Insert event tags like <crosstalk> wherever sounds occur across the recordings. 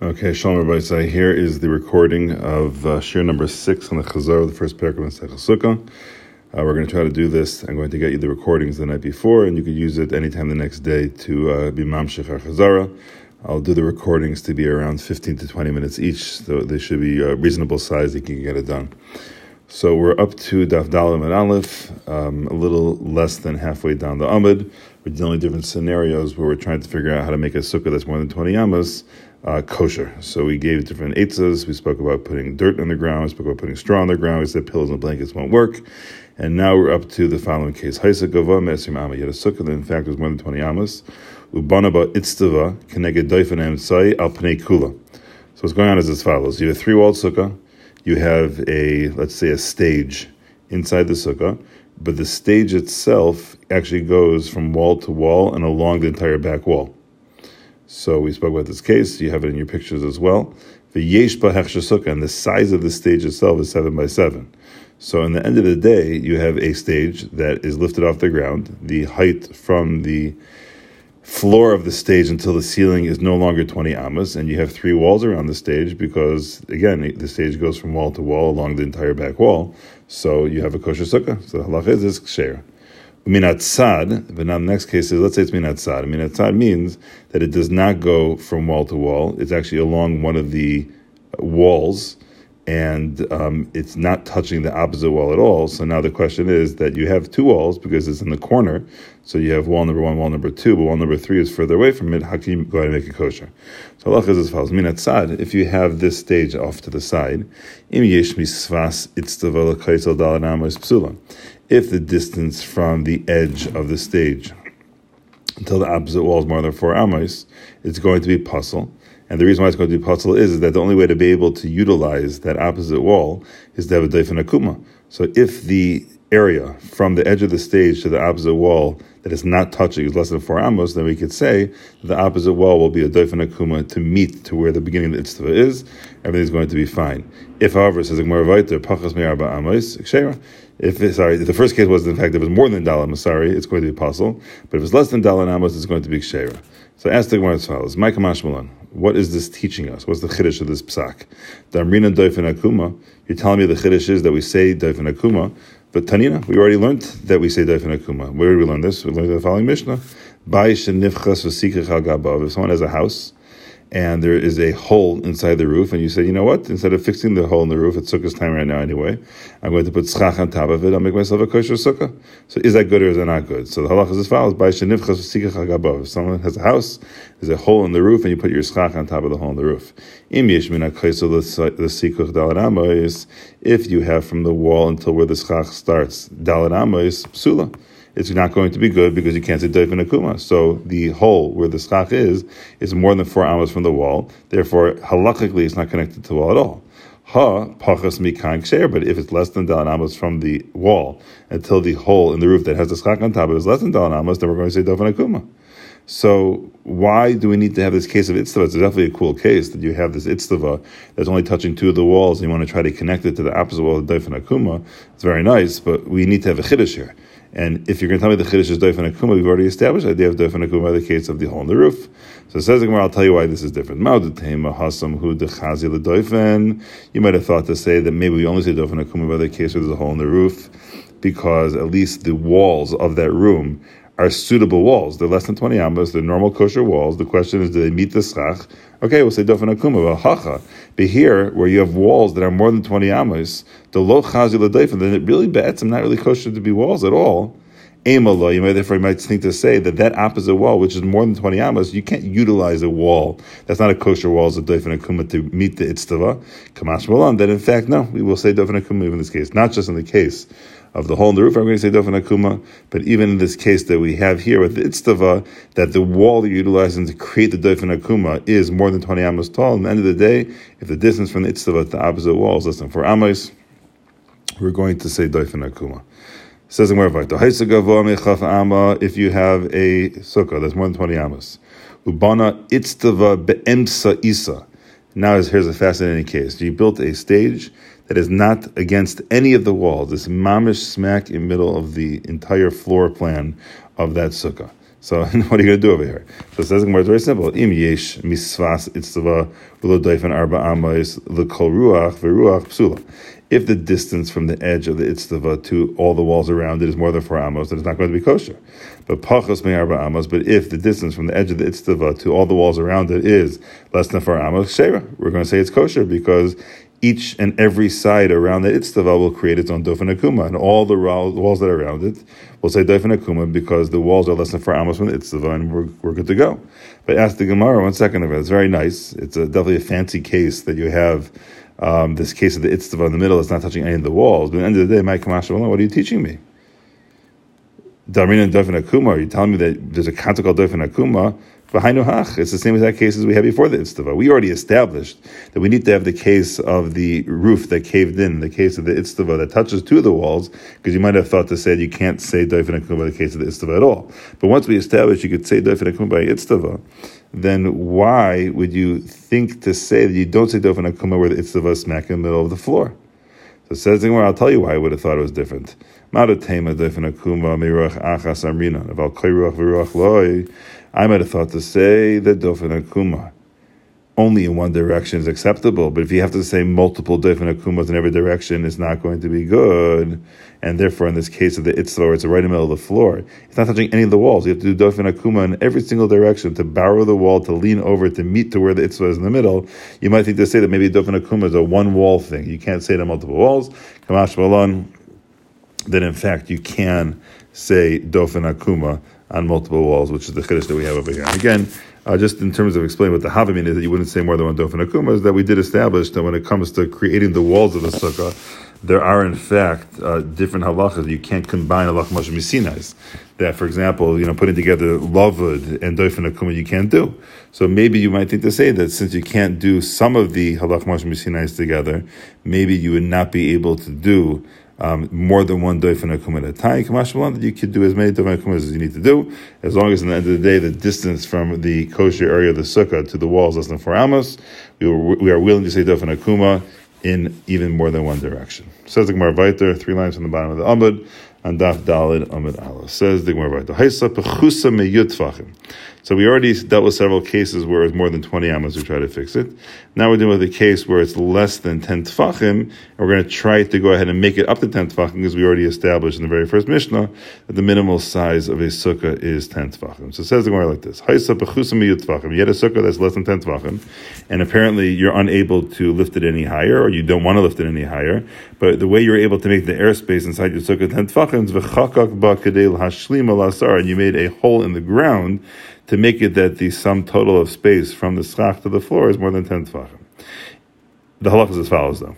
Okay, Shalom Rabbi Here is the recording of uh, shir number six on the Chazar, the first paragraph in Sechel. Uh, we're going to try to do this. I'm going to get you the recordings the night before, and you can use it anytime the next day to uh, be Mamshech Chazara. I'll do the recordings to be around 15 to 20 minutes each, so they should be a reasonable size. You can get it done. So we're up to Daf Dalim and Aleph, um, a little less than halfway down the Amud. We're dealing with different scenarios where we're trying to figure out how to make a sukkah that's more than 20 amas uh, kosher. So we gave different eitzas. We spoke about putting dirt on the ground. We spoke about putting straw on the ground. We said pillows and blankets won't work. And now we're up to the following case. Haisa gova mesim sukkah that in fact was more than 20 amas. Ubana ba itztava keneged doifen emtsai al pnei kula. So what's going on is as follows. You have a three-walled sukkah. You have a, let's say, a stage inside the sukkah but the stage itself actually goes from wall to wall and along the entire back wall. So we spoke about this case. You have it in your pictures as well. The yeshba hechshasuka, and the size of the stage itself is seven by seven. So, in the end of the day, you have a stage that is lifted off the ground. The height from the floor of the stage until the ceiling is no longer 20 amas, and you have three walls around the stage because, again, the stage goes from wall to wall along the entire back wall. So, you have a kosher sukkah. So, the halacha is this share. Minat sad, but now the next case is let's say it's minat sad. Minat sad means that it does not go from wall to wall. It's actually along one of the walls, and um, it's not touching the opposite wall at all. So now the question is that you have two walls because it's in the corner. So you have wall number one, wall number two, but wall number three is further away from it. How can you go ahead and make it kosher? So Allah is as follows: Minat sad. If you have this stage off to the side, im yesh misvas itztava l'kaisel dalanamos psula if the distance from the edge of the stage until the opposite wall is more than four amos, it's going to be pasul. And the reason why it's going to be pasul is, is that the only way to be able to utilize that opposite wall is to have a daifin akuma. So if the area from the edge of the stage to the opposite wall that is not touching is less than four amos, then we could say that the opposite wall will be a daifin akuma to meet to where the beginning of the itztava is. Everything's going to be fine. If, however, says pachas me'arba amos, if sorry, if the first case was in fact it was more than dalam sorry, it's going to be possible. But if it's less than dalam it's going to be kshera. So ask the Gemara as follows: Micah Mashmalan, what is this teaching us? What's the chiddush of this psak? Damrina doifin akuma. You're telling me the chiddush is that we say doifin akuma, but Tanina, we already learned that we say doifin akuma. Where did we learn this? We learned the following Mishnah: If someone has a house and there is a hole inside the roof, and you say, you know what? Instead of fixing the hole in the roof, it took us time right now anyway. I'm going to put schach on top of it. I'll make myself a kosher sukkah. So is that good or is that not good? So the halach is as follows: By If someone has a house, there's a hole in the roof, and you put your schach on top of the hole in the roof. If you have from the wall until where the schach starts, dalanama is psula it's not going to be good because you can't say doifin akuma. So the hole where the schach is is more than four amos from the wall. Therefore, halachically, it's not connected to the wall at all. Ha pachas mikan ksher, but if it's less than dalan amos from the wall until the hole in the roof that has the schach on top of it is less than dalan amos, then we're going to say doifin akuma. So why do we need to have this case of itztava? It's definitely a cool case that you have this itztava that's only touching two of the walls, and you want to try to connect it to the opposite wall of Daifin Akuma. It's very nice, but we need to have a chiddush here. And if you're going to tell me the Chiddush is Doif and Akuma, we've already established the idea of Doif and Akuma by the case of the hole in the roof. So it says Gemara, I'll tell you why this is different. You might have thought to say that maybe we only say Doif and Akuma by the case where there's a hole in the roof, because at least the walls of that room are suitable walls. They're less than 20 amas, they're normal kosher walls. The question is, do they meet the schach? Okay, we'll say dofen akuma, hacha. But here, where you have walls that are more than 20 amas, the lo chazi then it really bets I'm not really kosher to be walls at all. Amalo, you may therefore you might think to say that that opposite wall, which is more than 20 amas, you can't utilize a wall that's not a kosher wall as a dofen akuma to meet the itztava. Kamash malan, then in fact, no, we will say dofen akuma in this case, not just in the case of the hole in the roof, I'm going to say Dofen Akuma. But even in this case that we have here with the Itztava, that the wall that you're utilizing to create the Dofen Akuma is more than 20 amos tall. At the end of the day, if the distance from the Itztava to the opposite wall is less than 4 amos, we're going to say Dofen Akuma. says in Mervite, if you have a sukkah that's more than 20 amos, Ubana Itztava Be'emsa Isa. Now here's a fascinating case. You built a stage that is not against any of the walls. This mamish smack in middle of the entire floor plan of that sukkah. So <laughs> what are you going to do over here? So it says it's very simple. Im yesh misvas itzava v'lo arba l'kol ruach v'ruach psula. If the distance from the edge of the itzava to all the walls around it is more than four amos, then it's not going to be kosher. But pachos me arba amos. But if the distance from the edge of the itzava to all the walls around it is less than four amos, shera, we're going to say it's kosher because each and every side around the itztava will create its own dofen akuma, and all the walls that are around it will say dofen akuma because the walls are less than four amos from the itztava, and we're, we're good to go. But ask the Gemara one second of it. It's very nice. It's a, definitely a fancy case that you have um, this case of the itztava in the middle that's not touching any of the walls. But at the end of the day, my kamash what are you teaching me? Darmin and Dofen Akuma, are you telling me that there's a concept called Dofen Akuma? It's the same exact case as we had before the Itztava. We already established that we need to have the case of the roof that caved in, the case of the Itztava that touches two of the walls, because you might have thought to say you can't say Akuma by the case of the Itztava at all. But once we established you could say Dofen Akuma by Itztava, then why would you think to say that you don't say Dofen Akuma where the Itztava smack in the middle of the floor? So says the I'll tell you why I would have thought it was different. I might have thought to say that dofen akuma only in one direction is acceptable. But if you have to say multiple different akumas in every direction, it's not going to be good. And therefore, in this case of the itzla, where it's right in the middle of the floor, it's not touching any of the walls. You have to do dofen akuma in every single direction to borrow the wall, to lean over, to meet to where the itzla is in the middle. You might think to say that maybe dofen akuma is a one wall thing. You can't say it on multiple walls. Kamash balon. Then, in fact, you can say dofen akuma on multiple walls, which is the chiddush that we have over here. And again, uh, just in terms of explaining what the havamim is, that you wouldn't say more than one dofen akuma, is that we did establish that when it comes to creating the walls of the sukkah, there are in fact uh, different halachas. You can't combine halach moshe misinais. That, for example, you know, putting together lavud and dofen akuma, you can't do. So maybe you might think to say that since you can't do some of the halach moshe misinais together, maybe you would not be able to do um, more than one doifen akum at a time. Kamash that you could do as many doifen akumas as you need to do, as long as at the end of the day the distance from the kosher area of the sukkah to the walls less than four amos, we, we are willing to say doifen akuma in even more than one direction. Says the Gemara Vayter, three lines from the bottom of the Amud, and Daf Dalid Amud Allah. Says the Gemara so we already dealt with several cases where it's more than 20 amas to try to fix it. Now we're dealing with a case where it's less than 10 tfachim, and we're going to try to go ahead and make it up to 10 tfachim because we already established in the very first Mishnah that the minimal size of a sukkah is 10 tfachim. So it says the Gemara like this. You had a sukkah that's less than 10 tfachim, and apparently you're unable to lift it any higher, or you don't want to lift it any higher. But the way you're able to make the airspace inside your sukkah 10 tfachim and you made a hole in the ground to make it that the sum total of space from the schach to the floor is more than 10 tefachim. The halach is as follows though.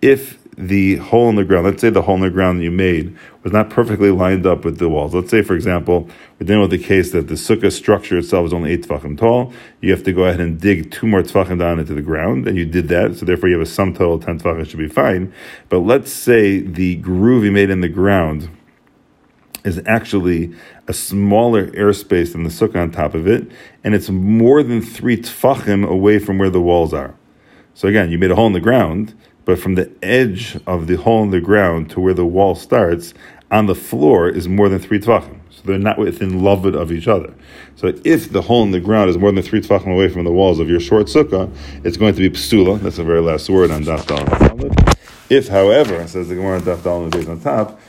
If the hole in the ground, let's say the hole in the ground you made was not perfectly lined up with the walls. Let's say, for example, we're dealing with the case that the sukkah structure itself is only eight tefachim tall. You have to go ahead and dig two more tefachim down into the ground, and you did that, so therefore you have a sum total of 10 tefachim should be fine. But let's say the groove you made in the ground is actually a smaller airspace than the sukkah on top of it, and it's more than three tfachim away from where the walls are. So again, you made a hole in the ground, but from the edge of the hole in the ground to where the wall starts, on the floor is more than three tfachim. So they're not within lavud of each other. So if the hole in the ground is more than three tfachim away from the walls of your short sukkah, it's going to be psula. That's the very last word on daf dal. If, however, says the Gemara on daf dal on top,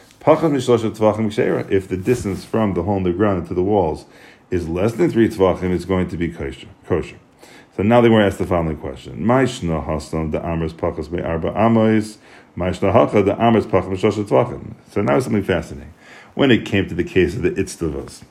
if the distance from the hole in the ground to the walls is less than three tvachim, it's going to be kosher. kosher. So now they were asked the following question: Ma'ishna hasam the amers pachas me arba amois, ma'ishna hacha the amers pachas. So now it's something fascinating. When it came to the case of the itztavos,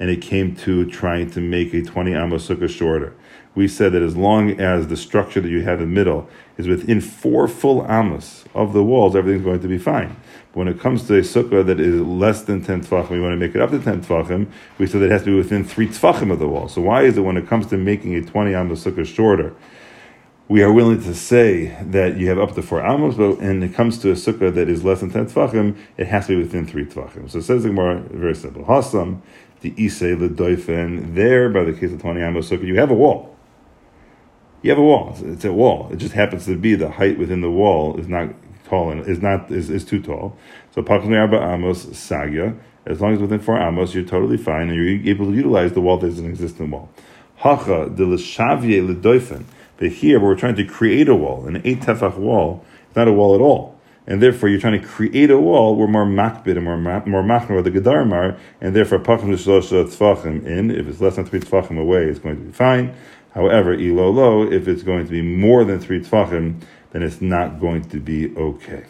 and it came to trying to make a twenty amos sukkah shorter, we said that as long as the structure that you have in the middle is within four full amos of the walls, everything's going to be fine. But when it comes to a sukkah that is less than 10 tfachim, we want to make it up to 10 tfachim, we said that it has to be within 3 tfachim of the wall. So why is it when it comes to making a 20 amos sukkah shorter, we are willing to say that you have up to 4 amos, but when it comes to a sukkah that is less than 10 tfachim, it has to be within 3 tfachim. So it says the Gemara, very simple. Hasam, the Isay, the Doifen, there, by the case of 20 amos you have a wall. You have a wall. It's a wall. It just happens to be the height within the wall is not tall and is not is, is too tall. So Arba Amos Sagya, as long as within four Amos, you're totally fine and you're able to utilize the wall that is an existing wall. Hacha de l'shavye l'doifen. But here, we're trying to create a wall, an eight tefach wall, it's not a wall at all. And therefore, you're trying to create a wall, we're more makbid and more more machmer the gedarmar, and therefore, pachim l'shlosha tzvachim in. If it's less than three tzvachim away, it's going to be fine. However, ilolo, if it's going to be more than three tzvachim, then it's not going to be okay.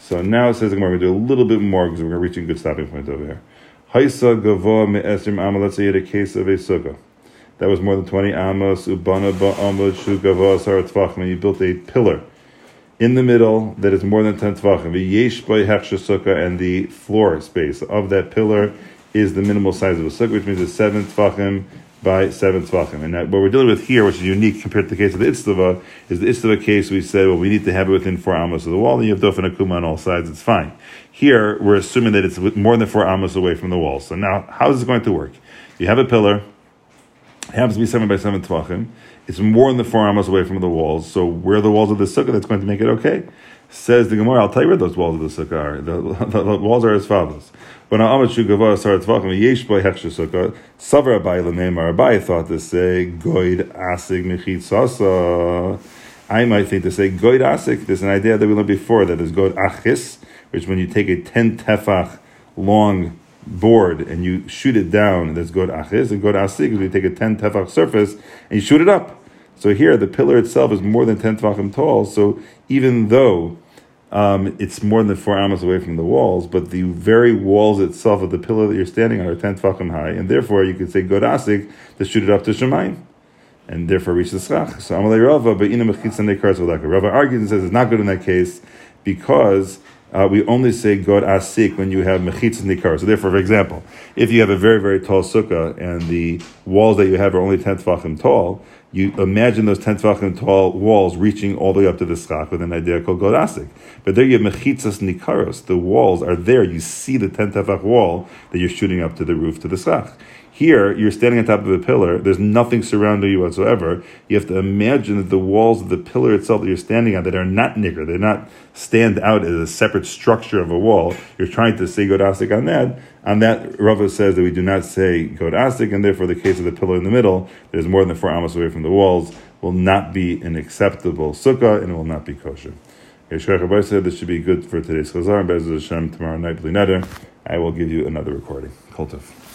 So now it says we're going to do a little bit more because we're reaching a good stopping point over here. Haisa gavoa me'esrim amal. Let's say you had a case of a sukkah that was more than 20 amos, ubana ba'amud shu gavoa sar tzvachim, and you built a pillar in the middle that is more than 10 tvachim. V'yesh by sukkah, and the floor space of that pillar is the minimal size of a sukkah, which means it's 7 tvachim by 7 tvachim. And that, what we're dealing with here, which is unique compared to the case of the Itztava, is the Itztava case we said, well, we need to have it within 4 amos of the wall, and you have dofen akuma on all sides, it's fine. Here, we're assuming that it's more than 4 amos away from the wall. So now, how is this going to work? You have a pillar, it happens to be 7 by 7 tvachim, it's more than the four amos away from the walls. So where are the walls of the sukkah that's going to make it okay? Says the Gemara, I'll tell you where those walls of the sukkah are. The, <laughs> the, the walls are as follows. When Amad Shugava Sar Tvachim Yesh Boy Hechsha Sukkah, Savar Abai Lamemar Abai thought to say Goid Asig Mechit Sasa. I might think to say Goid Asik. There's an idea that we learned before that is Goid Achis, which when you take a ten tefach long board and you shoot it down, that's good achis, and good asig is you take a 10 tefach surface and you shoot it up. So here, the pillar itself is more than 10 tefachim tall, so even though um, it's more than four amos away from the walls, but the very walls itself of the pillar that you're standing on are 10 tefachim high, and therefore you could say good asig to shoot it up to Shemaim. And therefore reach the schach. So Amalei Rava, but Ina Mechitz and Rava argues and says it's not good in that case because uh, we only say gud asik when you have mechitz nikar. So therefore, for example, if you have a very, very tall sukkah and the walls that you have are only 10 tefachim tall, you imagine those 10 tefachim tall walls reaching all the way up to the schach with an idea called God asik. But there you have mechitzas nikaros. The walls are there. You see the 10 tefach wall that you're shooting up to the roof to the schach. Here, you're standing on top of a pillar. There's nothing surrounding you whatsoever. You have to imagine that the walls of the pillar itself that you're standing on that are not nikar, they're not stand out as a separate structure of a wall. You're trying to say gud asik on that. On that, Rava says that we do not say gud asik, and therefore the case of the pillar in the middle, that is more than four amos away from the walls, will not be an acceptable sukkah and it will not be kosher. Yeshua said this should be good for today's Chazar, Bez Hashem tomorrow night, I will give you another recording. Kultiv.